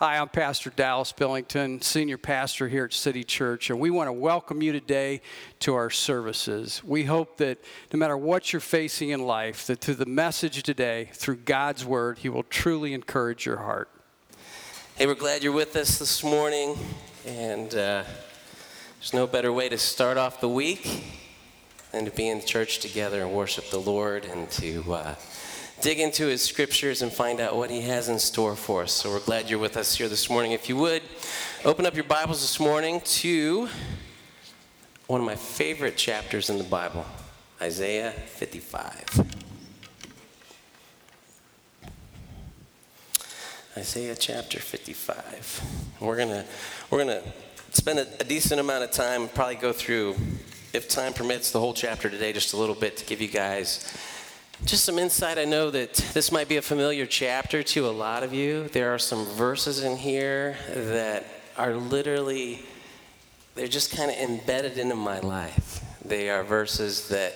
Hi, I'm Pastor Dallas Billington, Senior Pastor here at City Church, and we want to welcome you today to our services. We hope that no matter what you're facing in life, that through the message today, through God's Word, He will truly encourage your heart. Hey, we're glad you're with us this morning, and uh, there's no better way to start off the week than to be in church together and worship the Lord and to. Uh, dig into his scriptures and find out what he has in store for us. So we're glad you're with us here this morning. If you would, open up your Bibles this morning to one of my favorite chapters in the Bible, Isaiah 55. Isaiah chapter 55. We're going to we're going to spend a, a decent amount of time, probably go through if time permits the whole chapter today just a little bit to give you guys just some insight. I know that this might be a familiar chapter to a lot of you. There are some verses in here that are literally, they're just kind of embedded into my life. They are verses that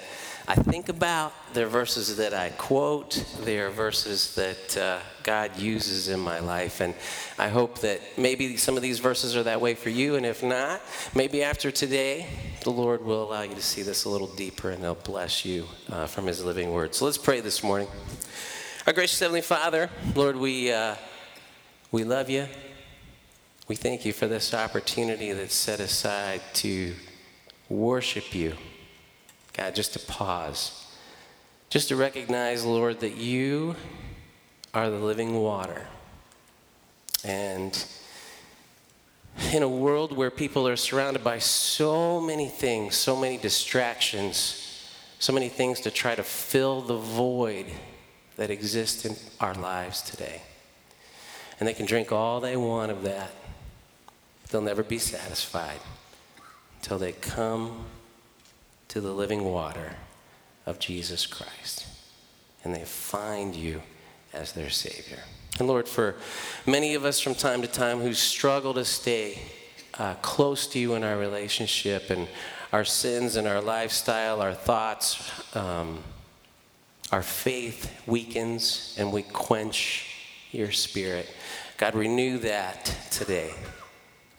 I think about, they're verses that I quote, they are verses that uh, God uses in my life. And I hope that maybe some of these verses are that way for you. And if not, maybe after today, the Lord will allow you to see this a little deeper and He'll bless you uh, from His living word. So let's pray this morning. Our gracious Heavenly Father, Lord, we, uh, we love you. We thank you for this opportunity that's set aside to worship you. God, just to pause, just to recognize, Lord, that you are the living water. And in a world where people are surrounded by so many things, so many distractions, so many things to try to fill the void that exists in our lives today. And they can drink all they want of that, but they'll never be satisfied until they come to the living water of Jesus Christ. And they find you as their Savior. And Lord, for many of us from time to time who struggle to stay uh, close to you in our relationship and our sins and our lifestyle, our thoughts, um, our faith weakens and we quench your spirit. God, renew that today.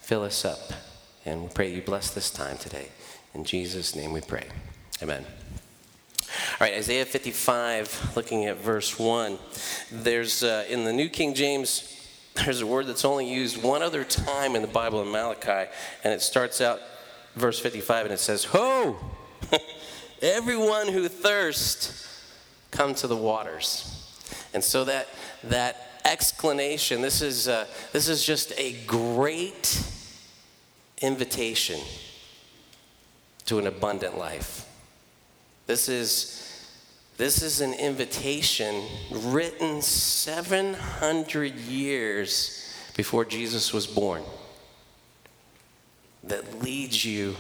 Fill us up. And we pray you bless this time today. In Jesus' name we pray. Amen. All right, Isaiah 55, looking at verse 1. There's, uh, in the New King James, there's a word that's only used one other time in the Bible in Malachi, and it starts out, verse 55, and it says, Ho! Everyone who thirsts, come to the waters. And so that, that exclamation, this is, uh, this is just a great invitation to an abundant life. This is, this is an invitation written 700 years before Jesus was born that leads you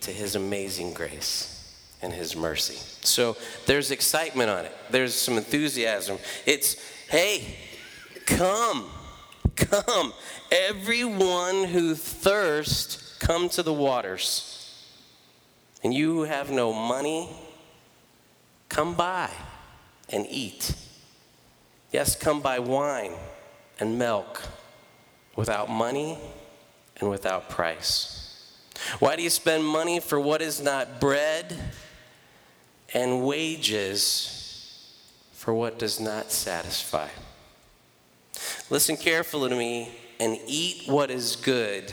to his amazing grace and his mercy. So there's excitement on it, there's some enthusiasm. It's, hey, come, come. Everyone who thirsts, come to the waters. And you have no money, come by and eat. Yes, come buy wine and milk without money and without price. Why do you spend money for what is not bread and wages for what does not satisfy? Listen carefully to me and eat what is good,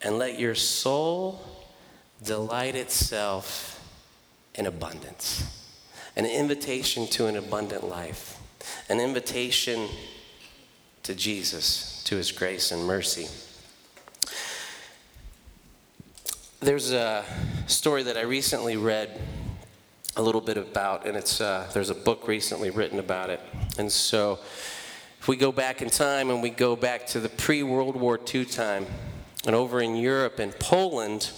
and let your soul delight itself in abundance. An invitation to an abundant life, an invitation to Jesus, to his grace and mercy. There's a story that I recently read a little bit about, and it's uh, there's a book recently written about it. And so, if we go back in time and we go back to the pre World War II time, and over in Europe and Poland,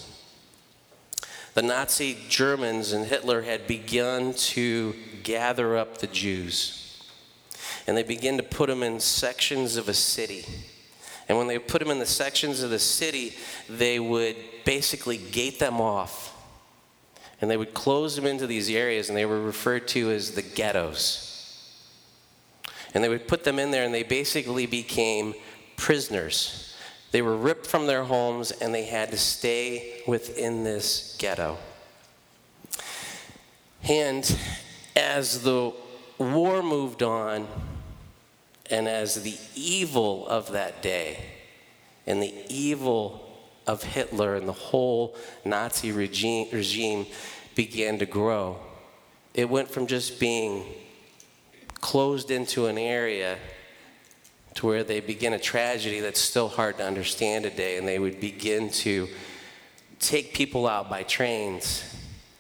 the Nazi Germans and Hitler had begun to gather up the Jews. And they began to put them in sections of a city. And when they put them in the sections of the city, they would basically gate them off. And they would close them into these areas, and they were referred to as the ghettos. And they would put them in there, and they basically became prisoners. They were ripped from their homes and they had to stay within this ghetto. And as the war moved on, and as the evil of that day and the evil of Hitler and the whole Nazi regime, regime began to grow, it went from just being closed into an area to where they begin a tragedy that's still hard to understand today, and they would begin to take people out by trains.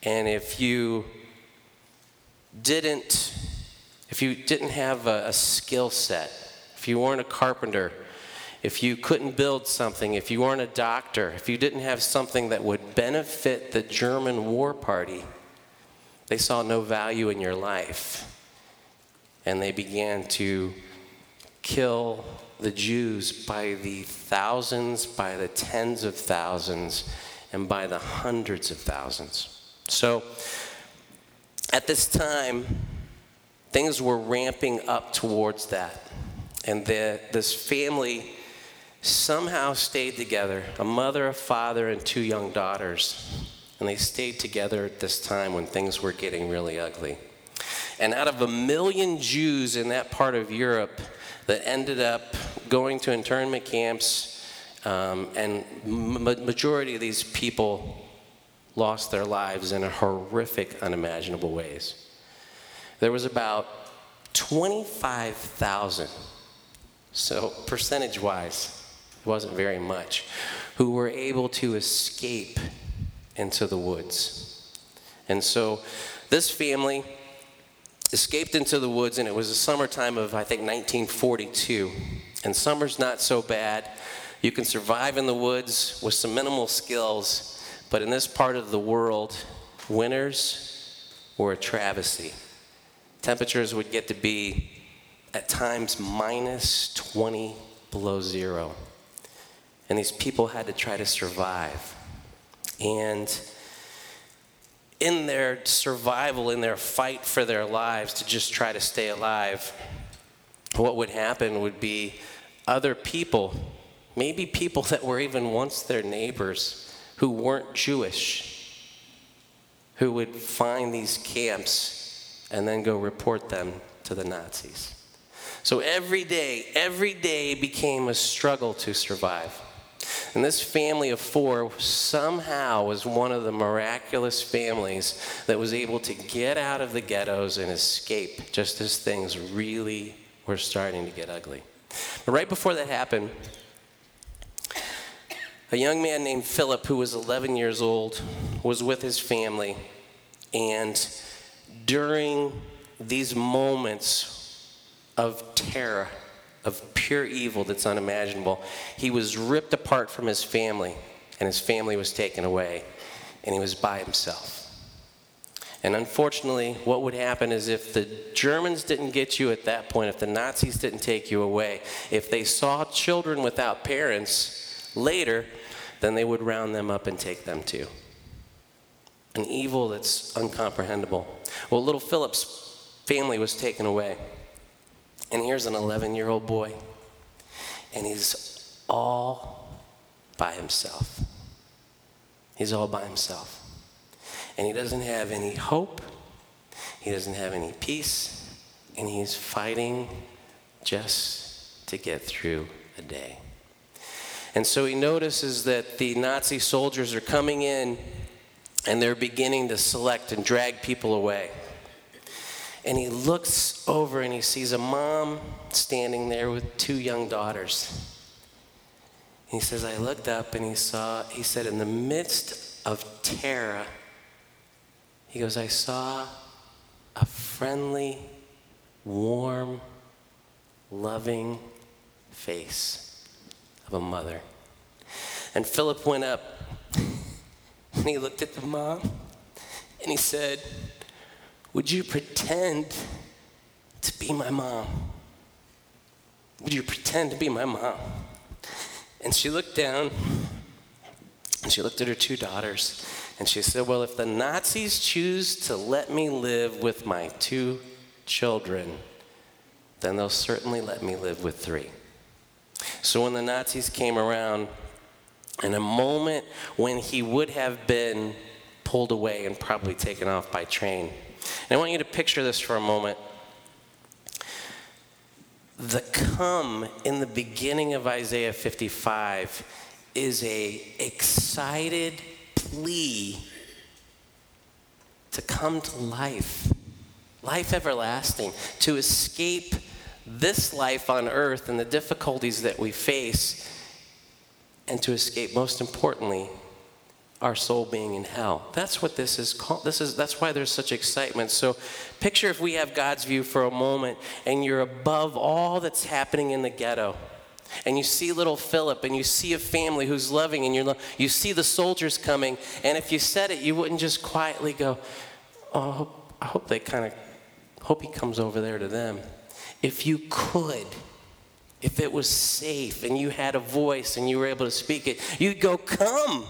And if you didn't, if you didn't have a, a skill set, if you weren't a carpenter, if you couldn't build something, if you weren't a doctor, if you didn't have something that would benefit the German war party, they saw no value in your life. And they began to kill the Jews by the thousands, by the tens of thousands, and by the hundreds of thousands. So at this time, things were ramping up towards that. And the, this family somehow stayed together a mother, a father, and two young daughters. And they stayed together at this time when things were getting really ugly. And out of a million Jews in that part of Europe that ended up going to internment camps, um, and majority of these people lost their lives in horrific, unimaginable ways. There was about 25,000, so percentage wise, it wasn't very much, who were able to escape into the woods. And so this family escaped into the woods, and it was the summertime of, I think, 1942. And summer's not so bad. You can survive in the woods with some minimal skills, but in this part of the world, winters were a travesty. Temperatures would get to be, at times, minus 20 below zero. And these people had to try to survive. And in their survival, in their fight for their lives to just try to stay alive, what would happen would be other people, maybe people that were even once their neighbors who weren't Jewish, who would find these camps and then go report them to the Nazis. So every day, every day became a struggle to survive. And this family of four somehow was one of the miraculous families that was able to get out of the ghettos and escape just as things really were starting to get ugly. But right before that happened, a young man named Philip, who was 11 years old, was with his family. And during these moments of terror, of pure evil that's unimaginable. He was ripped apart from his family, and his family was taken away, and he was by himself. And unfortunately, what would happen is if the Germans didn't get you at that point, if the Nazis didn't take you away, if they saw children without parents later, then they would round them up and take them too. An evil that's uncomprehendable. Well, little Philip's family was taken away. And here's an 11 year old boy, and he's all by himself. He's all by himself. And he doesn't have any hope, he doesn't have any peace, and he's fighting just to get through a day. And so he notices that the Nazi soldiers are coming in and they're beginning to select and drag people away. And he looks over and he sees a mom standing there with two young daughters. he says, I looked up and he saw, he said, in the midst of terror, he goes, I saw a friendly, warm, loving face of a mother. And Philip went up and he looked at the mom and he said, would you pretend to be my mom? Would you pretend to be my mom? And she looked down and she looked at her two daughters and she said, Well, if the Nazis choose to let me live with my two children, then they'll certainly let me live with three. So when the Nazis came around, in a moment when he would have been pulled away and probably taken off by train. And I want you to picture this for a moment. The come in the beginning of Isaiah 55 is a excited plea to come to life, life everlasting, to escape this life on earth and the difficulties that we face, and to escape, most importantly, our soul being in hell. That's what this is called. This is that's why there's such excitement. So picture if we have God's view for a moment and you're above all that's happening in the ghetto. And you see little Philip and you see a family who's loving and you you see the soldiers coming and if you said it you wouldn't just quietly go, "Oh, I hope, I hope they kind of hope he comes over there to them." If you could if it was safe and you had a voice and you were able to speak it, you'd go, Come.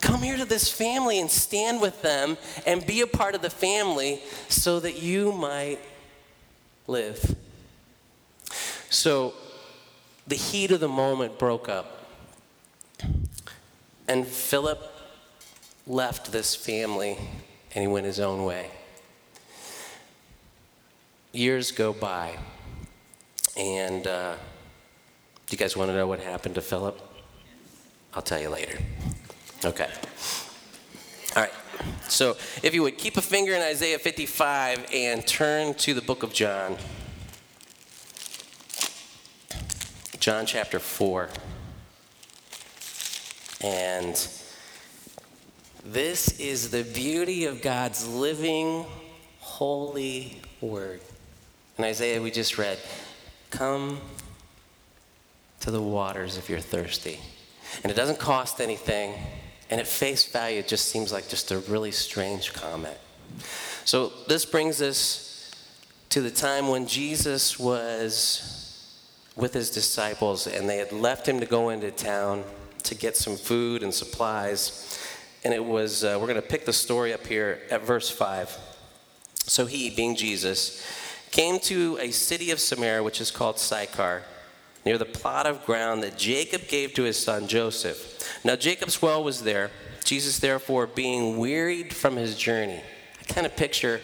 Come here to this family and stand with them and be a part of the family so that you might live. So the heat of the moment broke up. And Philip left this family and he went his own way. Years go by. And uh, do you guys want to know what happened to Philip? I'll tell you later. Okay. All right. So, if you would keep a finger in Isaiah 55 and turn to the book of John. John chapter 4. And this is the beauty of God's living, holy word. In Isaiah, we just read, Come to the waters if you're thirsty. And it doesn't cost anything. And at face value, it just seems like just a really strange comment. So this brings us to the time when Jesus was with his disciples and they had left him to go into town to get some food and supplies. And it was, uh, we're going to pick the story up here at verse 5. So he, being Jesus, came to a city of Samaria, which is called Sychar, near the plot of ground that Jacob gave to his son Joseph. Now Jacob's well was there. Jesus, therefore, being wearied from his journey. I kind of picture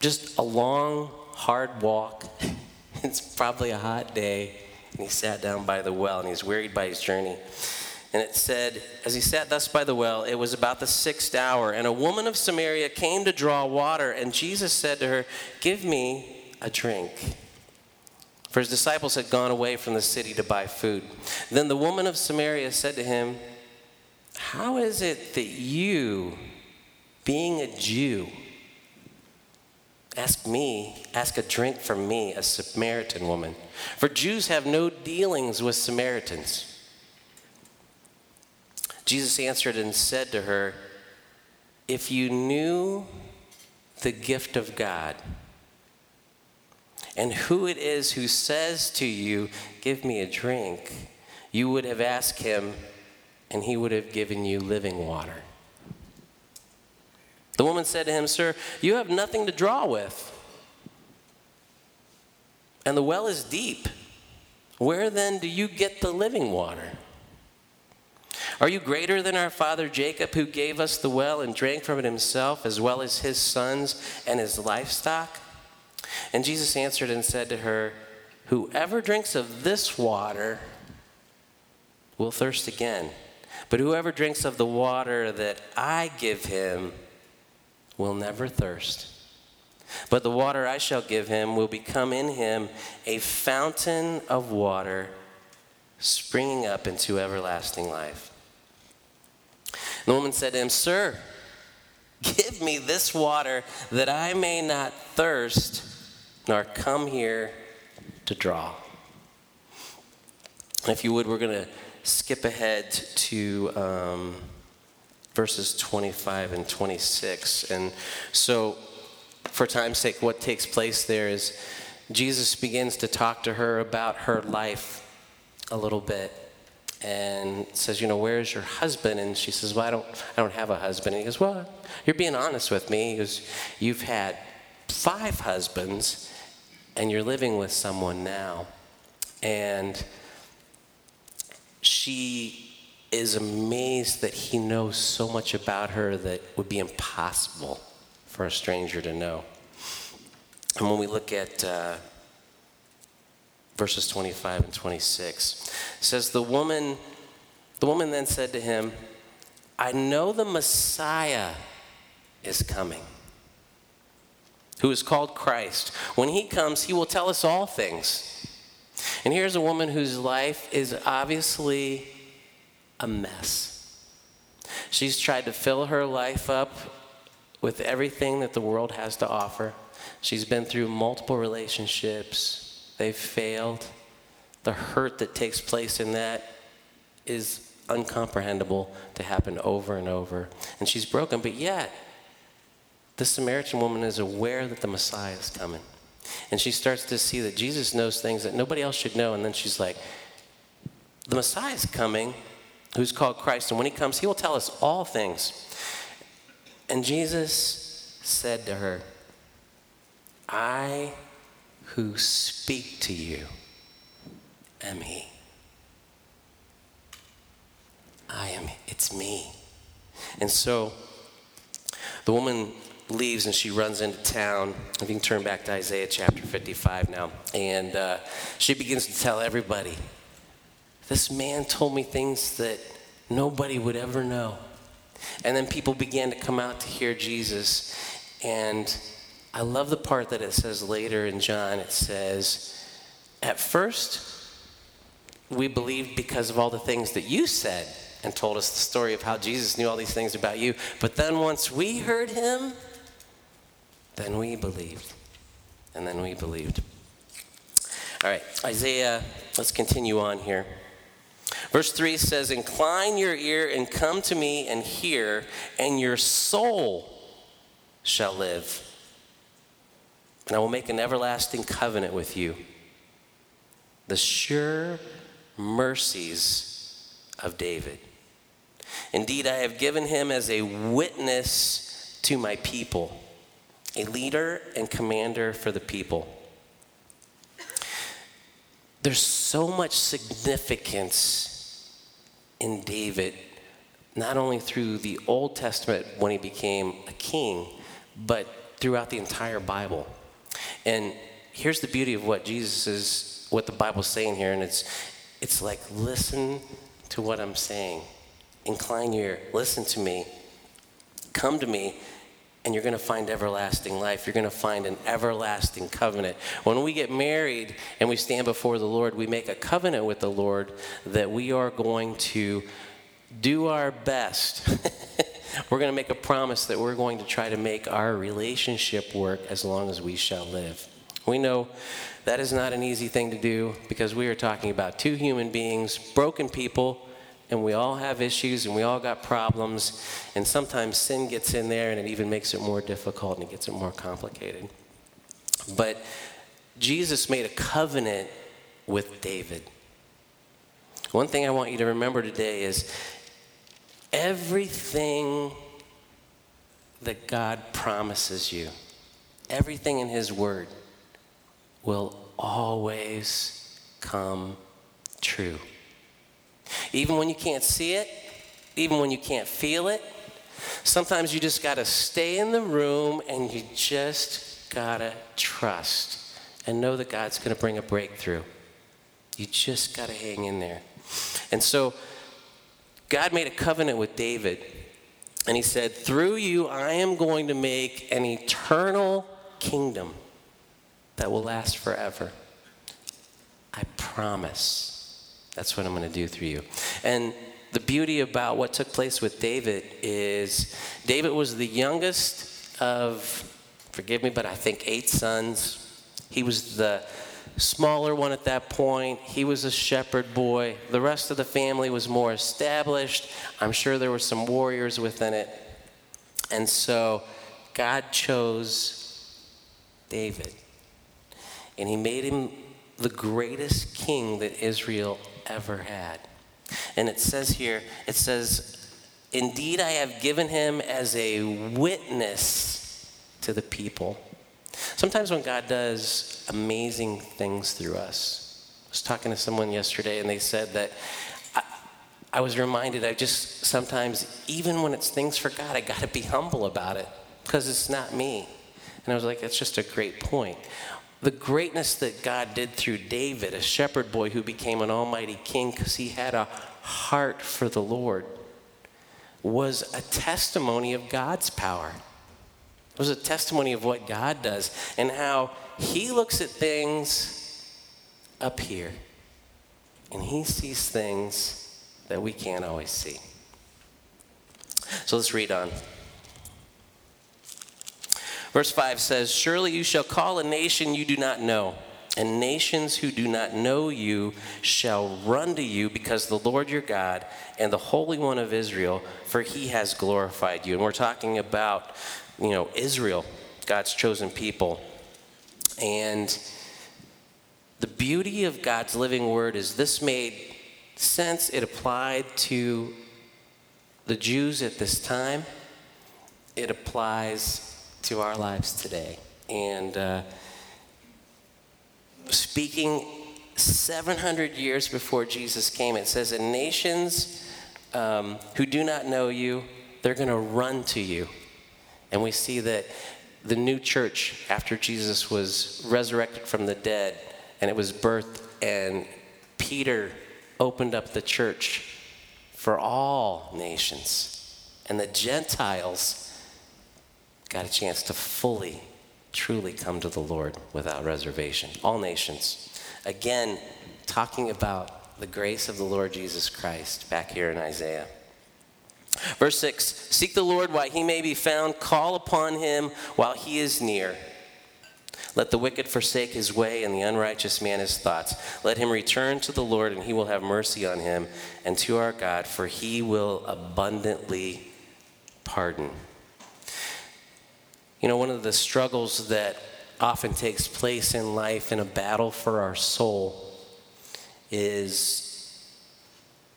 just a long, hard walk. it's probably a hot day. And he sat down by the well and he's wearied by his journey. And it said, As he sat thus by the well, it was about the sixth hour, and a woman of Samaria came to draw water, and Jesus said to her, Give me a drink. For his disciples had gone away from the city to buy food. Then the woman of Samaria said to him, How is it that you, being a Jew, ask me, ask a drink from me, a Samaritan woman? For Jews have no dealings with Samaritans. Jesus answered and said to her, If you knew the gift of God, and who it is who says to you, Give me a drink, you would have asked him, and he would have given you living water. The woman said to him, Sir, you have nothing to draw with, and the well is deep. Where then do you get the living water? Are you greater than our father Jacob, who gave us the well and drank from it himself, as well as his sons and his livestock? And Jesus answered and said to her, Whoever drinks of this water will thirst again. But whoever drinks of the water that I give him will never thirst. But the water I shall give him will become in him a fountain of water springing up into everlasting life. The woman said to him, Sir, give me this water that I may not thirst nor come here to draw. And if you would, we're going to skip ahead to um, verses 25 and 26. And so, for time's sake, what takes place there is Jesus begins to talk to her about her life a little bit and says, you know, where's your husband? And she says, well, I don't, I don't have a husband. And he goes, well, you're being honest with me. He goes, you've had five husbands and you're living with someone now. And she is amazed that he knows so much about her that would be impossible for a stranger to know. And when we look at uh, verses 25 and 26, it says, The woman, the woman then said to him, I know the Messiah is coming, who is called Christ. When he comes, he will tell us all things. And here's a woman whose life is obviously a mess. She's tried to fill her life up with everything that the world has to offer. She's been through multiple relationships, they've failed. The hurt that takes place in that is uncomprehendable to happen over and over. And she's broken, but yet, the Samaritan woman is aware that the Messiah is coming. And she starts to see that Jesus knows things that nobody else should know. And then she's like, The Messiah is coming, who's called Christ. And when he comes, he will tell us all things. And Jesus said to her, I who speak to you am he. I am, it's me. And so the woman leaves and she runs into town. If you can turn back to Isaiah chapter 55 now. And uh, she begins to tell everybody this man told me things that nobody would ever know. And then people began to come out to hear Jesus. And I love the part that it says later in John. It says, At first, we believed because of all the things that you said and told us the story of how Jesus knew all these things about you. But then once we heard him, then we believed. And then we believed. All right, Isaiah, let's continue on here. Verse 3 says, Incline your ear and come to me and hear, and your soul shall live. And I will make an everlasting covenant with you. The sure mercies of David. Indeed, I have given him as a witness to my people a leader and commander for the people. There's so much significance in David, not only through the Old Testament when he became a king, but throughout the entire Bible. And here's the beauty of what Jesus is, what the Bible's saying here, and it's, it's like, listen to what I'm saying. Incline your ear, listen to me, come to me, and you're going to find everlasting life. You're going to find an everlasting covenant. When we get married and we stand before the Lord, we make a covenant with the Lord that we are going to do our best. we're going to make a promise that we're going to try to make our relationship work as long as we shall live. We know that is not an easy thing to do because we are talking about two human beings, broken people and we all have issues and we all got problems and sometimes sin gets in there and it even makes it more difficult and it gets it more complicated. But jesus made a covenant with david. One thing i want you to remember today is everything that god promises you everything in his word will always come true even when you can't see it, even when you can't feel it, sometimes you just got to stay in the room and you just got to trust and know that God's going to bring a breakthrough. You just got to hang in there. And so, God made a covenant with David, and he said, Through you, I am going to make an eternal kingdom that will last forever. I promise. That's what I'm going to do through you. And the beauty about what took place with David is David was the youngest of, forgive me, but I think eight sons. He was the smaller one at that point. He was a shepherd boy. The rest of the family was more established. I'm sure there were some warriors within it. And so God chose David. And he made him the greatest king that Israel ever had. And it says here, it says, Indeed, I have given him as a witness to the people. Sometimes when God does amazing things through us, I was talking to someone yesterday and they said that I was reminded I just sometimes, even when it's things for God, I got to be humble about it because it's not me. And I was like, that's just a great point. The greatness that God did through David, a shepherd boy who became an almighty king because he had a heart for the Lord, was a testimony of God's power. It was a testimony of what God does and how he looks at things up here and he sees things that we can't always see. So let's read on. Verse 5 says, Surely you shall call a nation you do not know, and nations who do not know you shall run to you because the Lord your God and the Holy One of Israel, for he has glorified you. And we're talking about, you know, Israel, God's chosen people. And the beauty of God's living word is this made sense. It applied to the Jews at this time, it applies to our lives today. And uh, speaking 700 years before Jesus came, it says, And nations um, who do not know you, they're going to run to you. And we see that the new church, after Jesus was resurrected from the dead and it was birthed, and Peter opened up the church for all nations. And the Gentiles got a chance to fully, truly come to the Lord without reservation. All nations. Again, talking about the grace of the Lord Jesus Christ back here in Isaiah. Verse 6 Seek the Lord while he may be found, call upon him while he is near. Let the wicked forsake his way and the unrighteous man his thoughts. Let him return to the Lord, and he will have mercy on him, and to our God, for he will abundantly pardon. You know, one of the struggles that often takes place in life in a battle for our soul is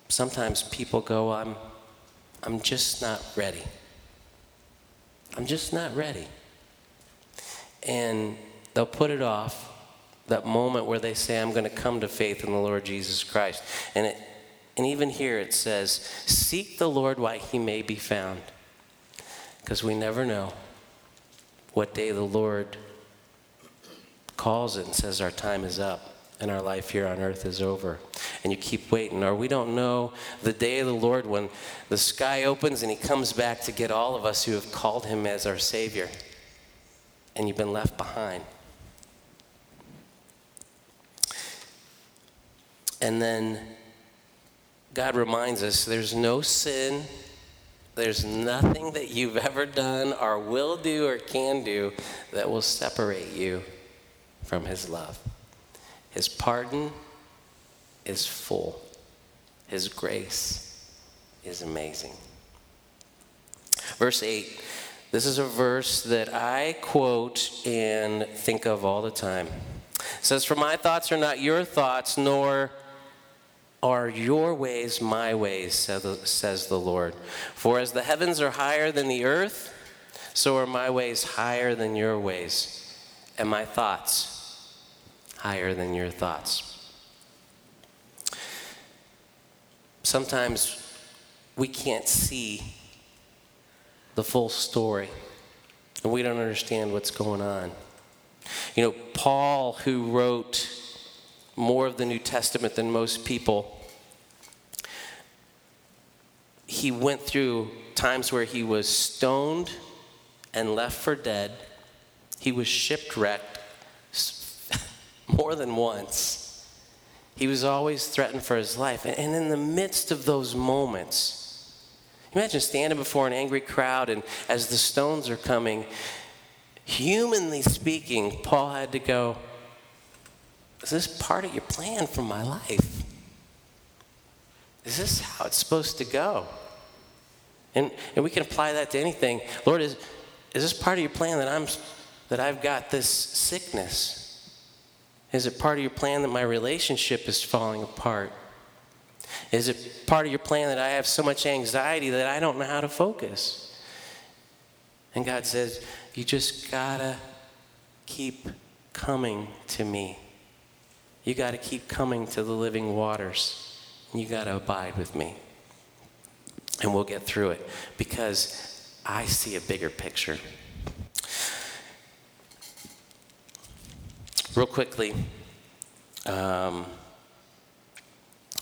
sometimes people go, I'm, I'm just not ready. I'm just not ready. And they'll put it off, that moment where they say, I'm going to come to faith in the Lord Jesus Christ. And, it, and even here it says, Seek the Lord while he may be found. Because we never know what day the Lord calls it and says our time is up and our life here on earth is over. And you keep waiting. Or we don't know the day of the Lord when the sky opens and He comes back to get all of us who have called Him as our Savior. And you've been left behind. And then God reminds us there's no sin there's nothing that you've ever done or will do or can do that will separate you from His love. His pardon is full, His grace is amazing. Verse 8. This is a verse that I quote and think of all the time. It says, For my thoughts are not your thoughts, nor are your ways my ways, says the Lord. For as the heavens are higher than the earth, so are my ways higher than your ways, and my thoughts higher than your thoughts. Sometimes we can't see the full story, and we don't understand what's going on. You know, Paul, who wrote more of the New Testament than most people. He went through times where he was stoned and left for dead. He was shipwrecked more than once. He was always threatened for his life. And in the midst of those moments, imagine standing before an angry crowd, and as the stones are coming, humanly speaking, Paul had to go, is this part of your plan for my life? Is this how it's supposed to go? And, and we can apply that to anything. Lord, is, is this part of your plan that, I'm, that I've got this sickness? Is it part of your plan that my relationship is falling apart? Is it part of your plan that I have so much anxiety that I don't know how to focus? And God says, You just gotta keep coming to me. You got to keep coming to the living waters. You got to abide with me. and we'll get through it because I see a bigger picture. Real quickly, um,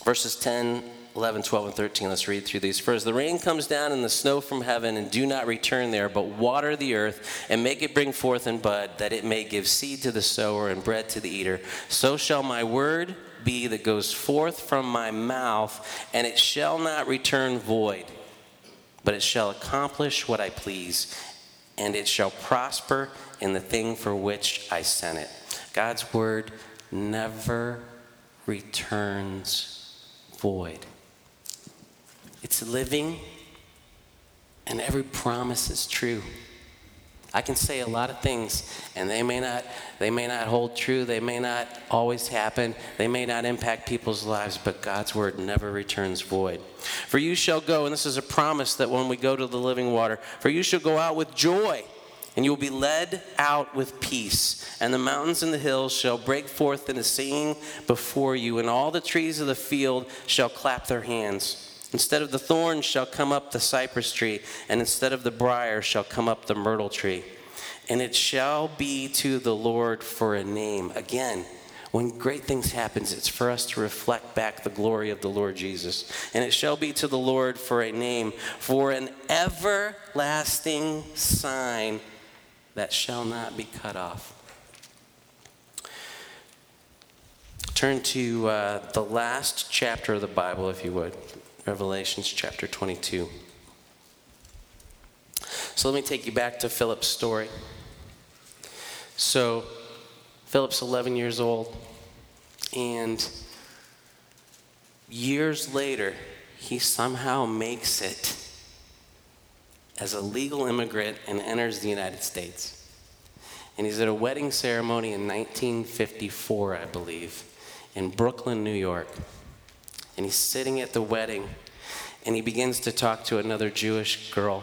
verses 10, 11, 12, and 13. Let's read through these. First, the rain comes down and the snow from heaven, and do not return there, but water the earth and make it bring forth and bud, that it may give seed to the sower and bread to the eater. So shall my word be that goes forth from my mouth, and it shall not return void, but it shall accomplish what I please, and it shall prosper in the thing for which I sent it. God's word never returns void. It's living, and every promise is true. I can say a lot of things, and they may not they may not hold true, they may not always happen, they may not impact people's lives, but God's word never returns void. For you shall go, and this is a promise that when we go to the living water, for you shall go out with joy and you will be led out with peace. And the mountains and the hills shall break forth in a singing before you, and all the trees of the field shall clap their hands. Instead of the thorn shall come up the cypress tree, and instead of the brier shall come up the myrtle tree. And it shall be to the Lord for a name. Again, when great things happens it's for us to reflect back the glory of the lord jesus and it shall be to the lord for a name for an everlasting sign that shall not be cut off. Turn to uh, the last chapter of the Bible, if you would Revelations chapter 22. So let me take you back to Philip's story. So, Philip's 11 years old, and years later, he somehow makes it as a legal immigrant and enters the United States. And he's at a wedding ceremony in 1954, I believe, in Brooklyn, New York. And he's sitting at the wedding and he begins to talk to another Jewish girl.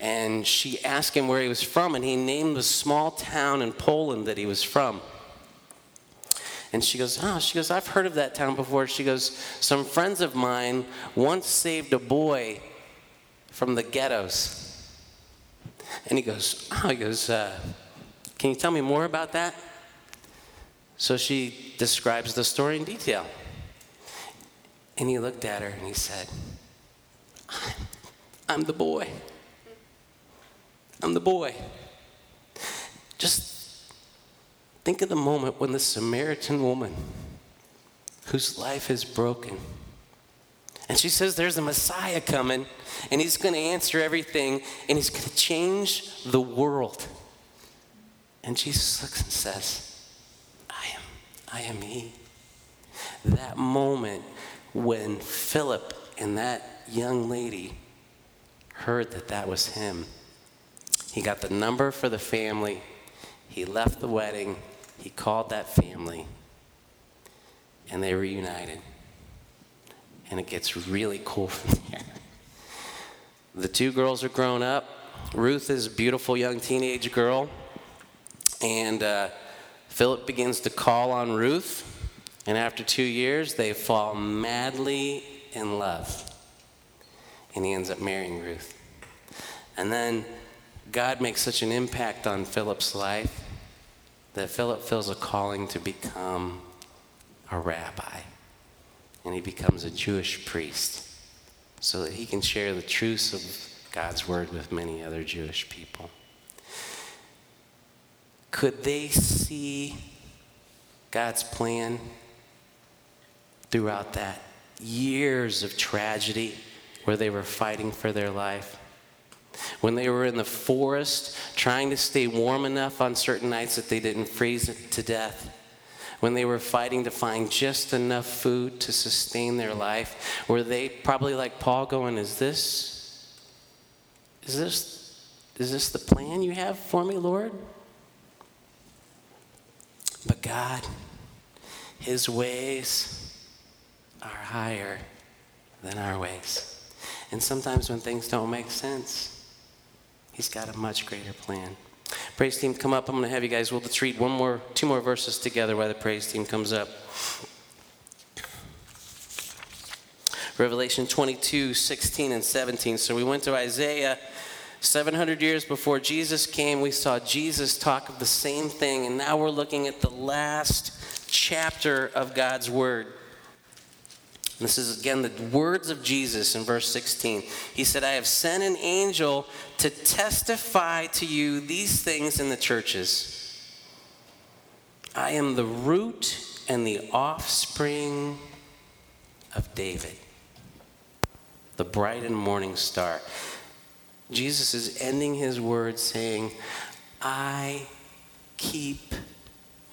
And she asked him where he was from, and he named the small town in Poland that he was from. And she goes, Oh, she goes, I've heard of that town before. She goes, Some friends of mine once saved a boy from the ghettos. And he goes, Oh, he goes, uh, Can you tell me more about that? So she describes the story in detail. And he looked at her and he said, I'm, the boy. I'm the boy. Just think of the moment when the Samaritan woman, whose life is broken, and she says there's a Messiah coming, and he's going to answer everything, and he's going to change the world. And Jesus looks and says, I am, I am he. That moment when Philip and that young lady heard that that was him, he got the number for the family, he left the wedding, he called that family, and they reunited and it gets really cool from there. The two girls are grown up. Ruth is a beautiful young teenage girl, and uh, Philip begins to call on Ruth, and after two years, they fall madly in love, and he ends up marrying Ruth. And then God makes such an impact on Philip's life that Philip feels a calling to become a rabbi and he becomes a Jewish priest so that he can share the truths of God's word with many other Jewish people. Could they see God's plan throughout that years of tragedy where they were fighting for their life? When they were in the forest trying to stay warm enough on certain nights that they didn't freeze to death? when they were fighting to find just enough food to sustain their life, were they probably like Paul going, Is this, is this, is this the plan you have for me, Lord? But God, His ways are higher than our ways. And sometimes when things don't make sense, He's got a much greater plan. Praise team, come up. I'm going to have you guys, well, let's read one more, two more verses together while the praise team comes up. Revelation 22, 16, and 17. So we went to Isaiah. 700 years before Jesus came, we saw Jesus talk of the same thing, and now we're looking at the last chapter of God's Word. This is again the words of Jesus in verse 16. He said, I have sent an angel to testify to you these things in the churches. I am the root and the offspring of David, the bright and morning star. Jesus is ending his words saying, I keep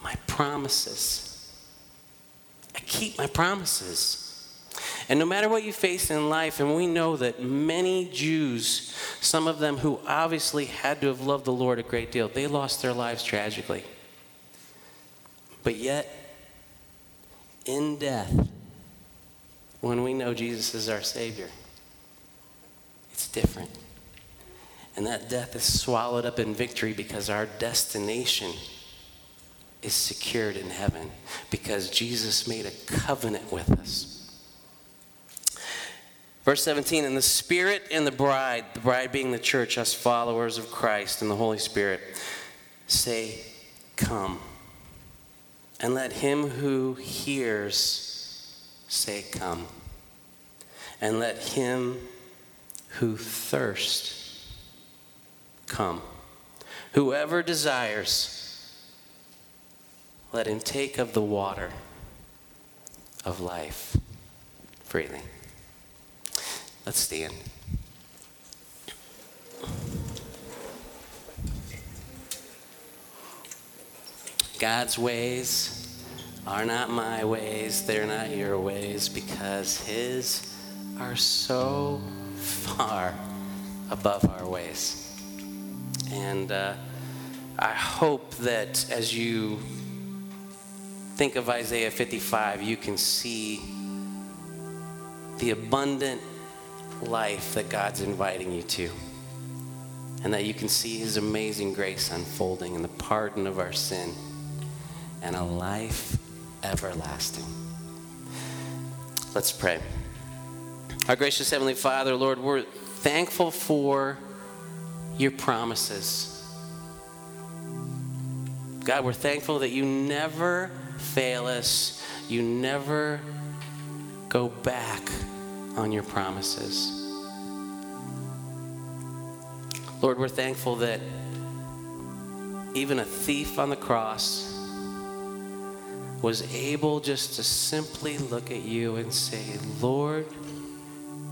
my promises. I keep my promises. And no matter what you face in life, and we know that many Jews, some of them who obviously had to have loved the Lord a great deal, they lost their lives tragically. But yet, in death, when we know Jesus is our Savior, it's different. And that death is swallowed up in victory because our destination is secured in heaven because Jesus made a covenant with us. Verse 17, and the Spirit and the bride, the bride being the church, us followers of Christ and the Holy Spirit, say, Come. And let him who hears say, Come. And let him who thirsts come. Whoever desires, let him take of the water of life freely. Let's stand. God's ways are not my ways, they're not your ways, because His are so far above our ways. And uh, I hope that as you think of Isaiah 55, you can see the abundant life that God's inviting you to. And that you can see His amazing grace unfolding and the pardon of our sin and a life everlasting. Let's pray. Our gracious Heavenly Father, Lord, we're thankful for your promises. God, we're thankful that you never fail us, you never go back on your promises. Lord, we're thankful that even a thief on the cross was able just to simply look at you and say, Lord,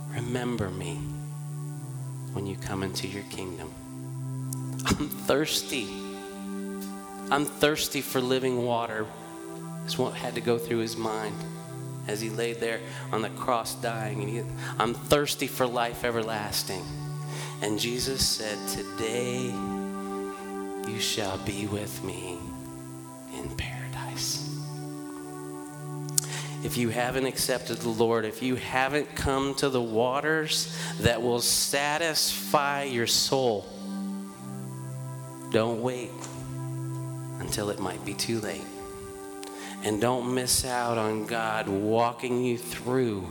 remember me when you come into your kingdom. I'm thirsty. I'm thirsty for living water, is what had to go through his mind as he laid there on the cross dying. And he, I'm thirsty for life everlasting. And Jesus said, Today you shall be with me in paradise. If you haven't accepted the Lord, if you haven't come to the waters that will satisfy your soul, don't wait until it might be too late. And don't miss out on God walking you through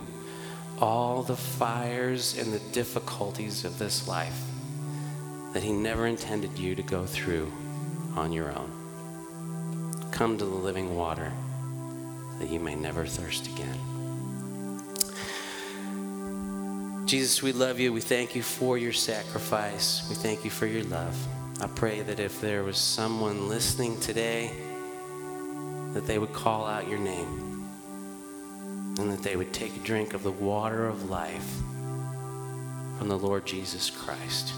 all the fires and the difficulties of this life that He never intended you to go through on your own. Come to the living water that you may never thirst again. Jesus, we love you. We thank you for your sacrifice. We thank you for your love. I pray that if there was someone listening today, that they would call out your name and that they would take a drink of the water of life from the Lord Jesus Christ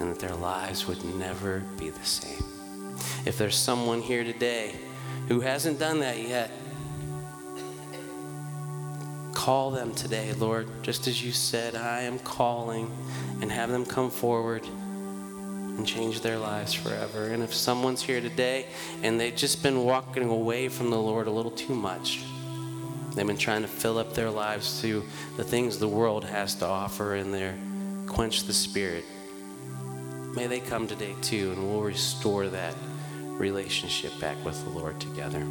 and that their lives would never be the same. If there's someone here today who hasn't done that yet, call them today, Lord, just as you said, I am calling, and have them come forward and change their lives forever. And if someone's here today and they've just been walking away from the Lord a little too much, they've been trying to fill up their lives to the things the world has to offer and they're quench the spirit. May they come today too, and we'll restore that relationship back with the Lord together.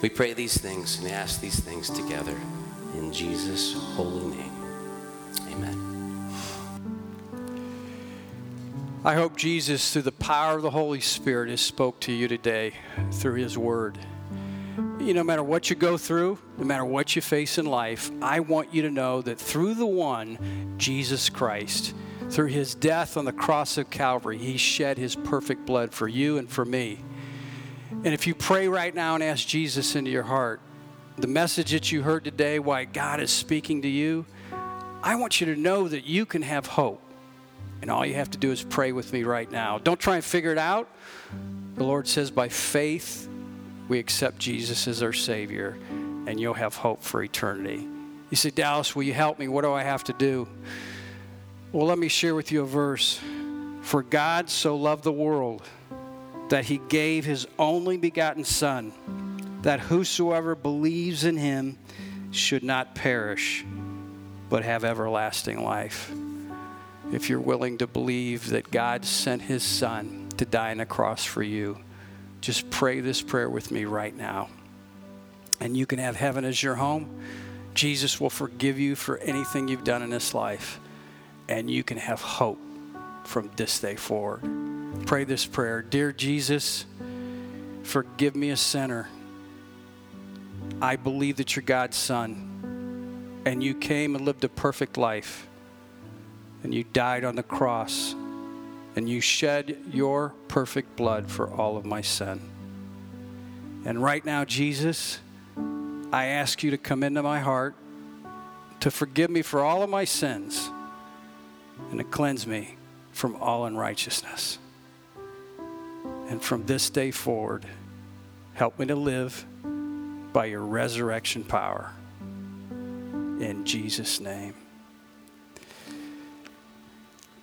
We pray these things and ask these things together In Jesus' holy name, amen. I hope Jesus, through the power of the Holy Spirit, has spoke to you today through his word. You know, no matter what you go through, no matter what you face in life, I want you to know that through the one, Jesus Christ, through his death on the cross of Calvary, he shed his perfect blood for you and for me. And if you pray right now and ask Jesus into your heart, the message that you heard today, why God is speaking to you, I want you to know that you can have hope. And all you have to do is pray with me right now. Don't try and figure it out. The Lord says, by faith, we accept Jesus as our Savior, and you'll have hope for eternity. You say, Dallas, will you help me? What do I have to do? Well, let me share with you a verse. For God so loved the world that he gave his only begotten Son, that whosoever believes in him should not perish, but have everlasting life if you're willing to believe that God sent his son to die on a cross for you, just pray this prayer with me right now. And you can have heaven as your home. Jesus will forgive you for anything you've done in this life. And you can have hope from this day forward. Pray this prayer Dear Jesus, forgive me a sinner. I believe that you're God's son, and you came and lived a perfect life and you died on the cross and you shed your perfect blood for all of my sin. And right now, Jesus, I ask you to come into my heart, to forgive me for all of my sins, and to cleanse me from all unrighteousness. And from this day forward, help me to live by your resurrection power. In Jesus' name.